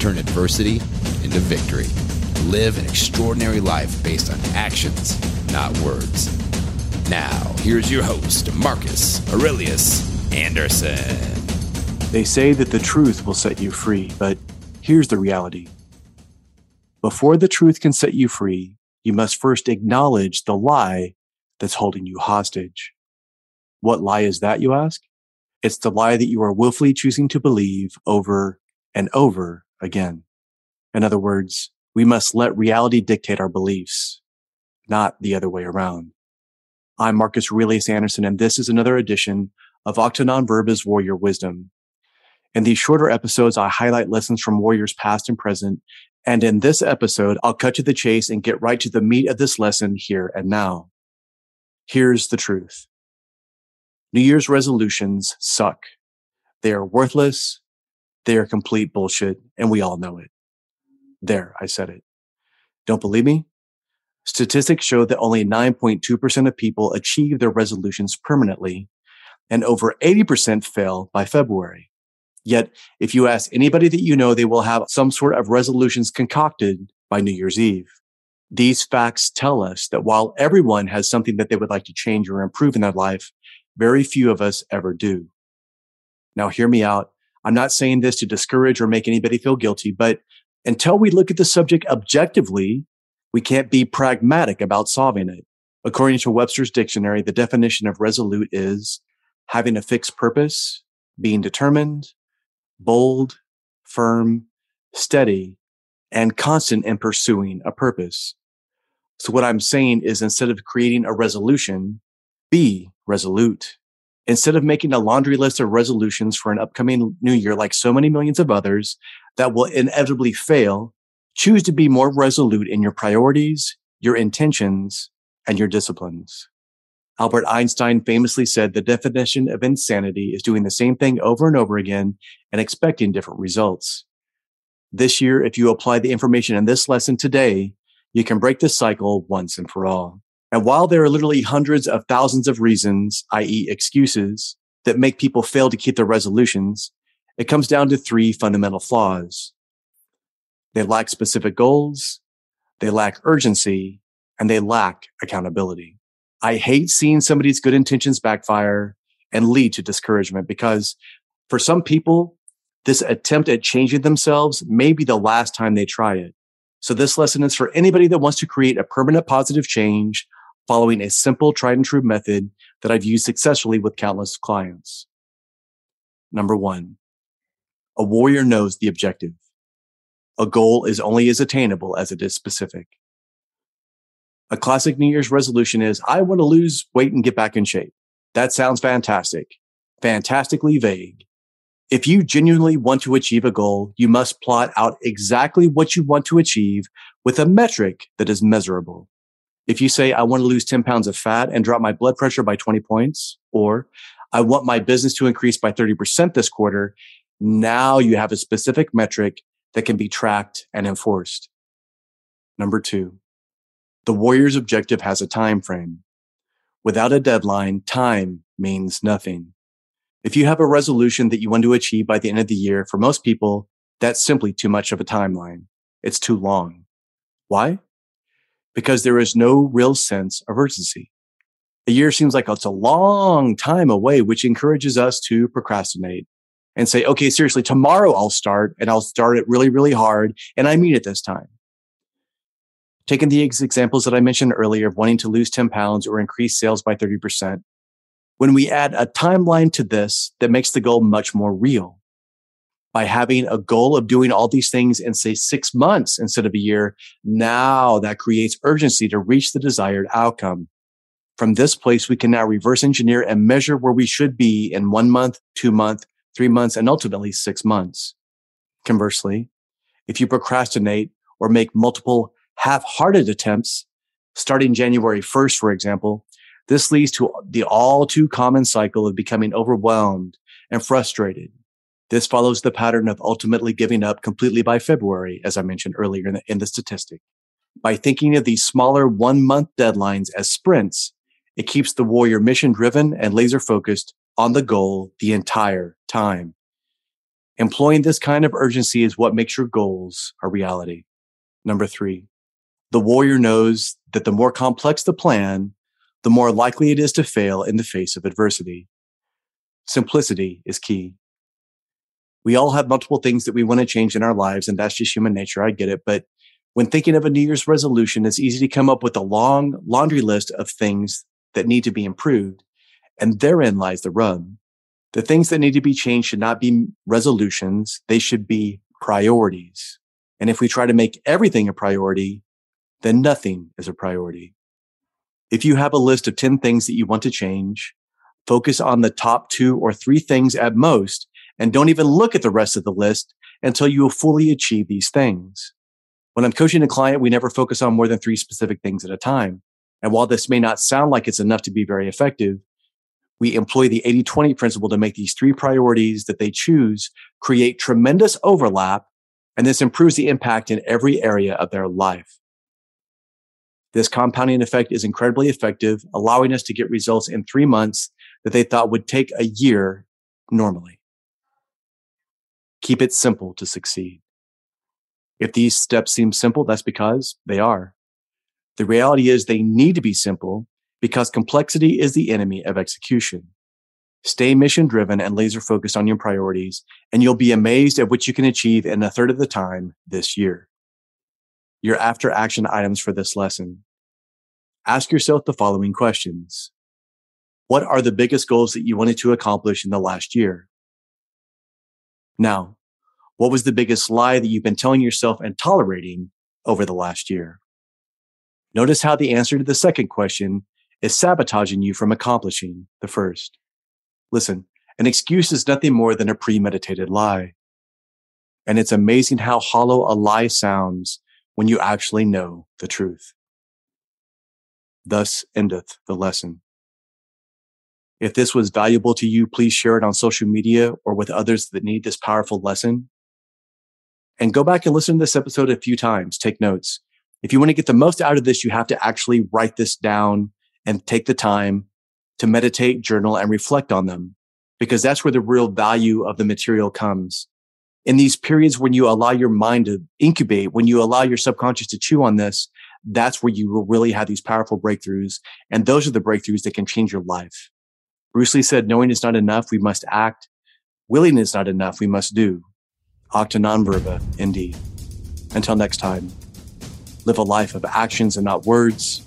turn adversity into victory. Live an extraordinary life based on actions, not words. Now, here's your host, Marcus Aurelius Anderson. They say that the truth will set you free, but here's the reality. Before the truth can set you free, you must first acknowledge the lie that's holding you hostage. What lie is that, you ask? It's the lie that you are willfully choosing to believe over and over again. In other words, we must let reality dictate our beliefs, not the other way around. I'm Marcus Aurelius Anderson, and this is another edition of Acta Non Verba's Warrior Wisdom. In these shorter episodes, I highlight lessons from warriors past and present. And in this episode, I'll cut to the chase and get right to the meat of this lesson here and now. Here's the truth. New Year's resolutions suck. They are worthless. They are complete bullshit. And we all know it. There, I said it. Don't believe me? Statistics show that only 9.2% of people achieve their resolutions permanently and over 80% fail by February. Yet, if you ask anybody that you know, they will have some sort of resolutions concocted by New Year's Eve. These facts tell us that while everyone has something that they would like to change or improve in their life, very few of us ever do. Now, hear me out. I'm not saying this to discourage or make anybody feel guilty, but until we look at the subject objectively, we can't be pragmatic about solving it. According to Webster's dictionary, the definition of resolute is having a fixed purpose, being determined, bold, firm, steady, and constant in pursuing a purpose. So what I'm saying is instead of creating a resolution, be resolute. Instead of making a laundry list of resolutions for an upcoming new year, like so many millions of others that will inevitably fail, choose to be more resolute in your priorities, your intentions, and your disciplines. Albert Einstein famously said the definition of insanity is doing the same thing over and over again and expecting different results. This year, if you apply the information in this lesson today, you can break this cycle once and for all. And while there are literally hundreds of thousands of reasons, i.e. excuses, that make people fail to keep their resolutions, it comes down to three fundamental flaws. They lack specific goals, they lack urgency, and they lack accountability. I hate seeing somebody's good intentions backfire and lead to discouragement because for some people, this attempt at changing themselves may be the last time they try it. So this lesson is for anybody that wants to create a permanent positive change following a simple tried and true method that I've used successfully with countless clients. Number one, a warrior knows the objective. A goal is only as attainable as it is specific. A classic New Year's resolution is, I want to lose weight and get back in shape. That sounds fantastic, fantastically vague. If you genuinely want to achieve a goal, you must plot out exactly what you want to achieve with a metric that is measurable. If you say, I want to lose 10 pounds of fat and drop my blood pressure by 20 points, or I want my business to increase by 30% this quarter, now you have a specific metric that can be tracked and enforced. Number two, the warrior's objective has a time frame. Without a deadline, time means nothing. If you have a resolution that you want to achieve by the end of the year, for most people, that's simply too much of a timeline. It's too long. Why? Because there is no real sense of urgency. A year seems like it's a long time away, which encourages us to procrastinate and say, okay, seriously, tomorrow I'll start and I'll start it really, really hard. And I mean it this time. Taking the examples that I mentioned earlier of wanting to lose 10 pounds or increase sales by 30%, when we add a timeline to this that makes the goal much more real, by having a goal of doing all these things in say six months instead of a year. Now that creates urgency to reach the desired outcome. From this place, we can now reverse engineer and measure where we should be in one month, two month, three months, and ultimately six months. Conversely, If you procrastinate or make multiple half-hearted attempts, starting January 1st, for example, this leads to the all too common cycle of becoming overwhelmed and frustrated. This follows the pattern of ultimately giving up completely by February, as I mentioned earlier in the, in the statistic. By thinking of these smaller one month deadlines as sprints, it keeps the warrior mission driven and laser focused on the goal the entire time. Employing this kind of urgency is what makes your goals a reality. Number three, the warrior knows that the more complex the plan, the more likely it is to fail in the face of adversity. Simplicity is key. We all have multiple things that we want to change in our lives, and that's just human nature. I get it. But when thinking of a New Year's resolution, it's easy to come up with a long laundry list of things that need to be improved. And therein lies the rub. The things that need to be changed should not be resolutions. They should be priorities. And if we try to make everything a priority, then nothing is a priority. If you have a list of 10 things that you want to change, focus on the top two or three things at most, and don't even look at the rest of the list until you fully achieve these things. When I'm coaching a client, we never focus on more than three specific things at a time. And while this may not sound like it's enough to be very effective, we employ the 80 20 principle to make these three priorities that they choose create tremendous overlap. And this improves the impact in every area of their life. This compounding effect is incredibly effective, allowing us to get results in three months that they thought would take a year normally. Keep it simple to succeed. If these steps seem simple, that's because they are. The reality is they need to be simple because complexity is the enemy of execution. Stay mission driven and laser focused on your priorities, and you'll be amazed at what you can achieve in a third of the time this year your after action items for this lesson. Ask yourself the following questions. What are the biggest goals that you wanted to accomplish in the last year? Now, what was the biggest lie that you've been telling yourself and tolerating over the last year? Notice how the answer to the second question is sabotaging you from accomplishing the first. Listen, an excuse is nothing more than a premeditated lie. And it's amazing how hollow a lie sounds when you actually know the truth. Thus endeth the lesson. If this was valuable to you, please share it on social media or with others that need this powerful lesson. And go back and listen to this episode a few times. Take notes. If you want to get the most out of this, you have to actually write this down and take the time to meditate, journal, and reflect on them because that's where the real value of the material comes in these periods when you allow your mind to incubate, when you allow your subconscious to chew on this, that's where you will really have these powerful breakthroughs. And those are the breakthroughs that can change your life. Bruce Lee said, knowing is not enough. We must act. Willing is not enough. We must do. Acta non verba, indeed. Until next time, live a life of actions and not words.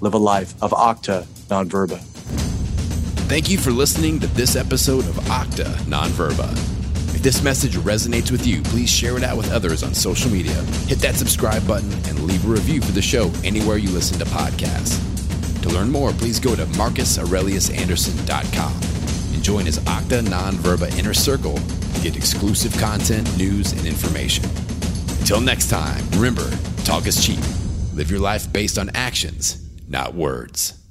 Live a life of acta non verba. Thank you for listening to this episode of Acta Non Verba. If this message resonates with you, please share it out with others on social media. Hit that subscribe button and leave a review for the show anywhere you listen to podcasts. To learn more, please go to marcusaureliusanderson.com and join his Acta Nonverba Inner Circle to get exclusive content, news, and information. Until next time, remember talk is cheap. Live your life based on actions, not words.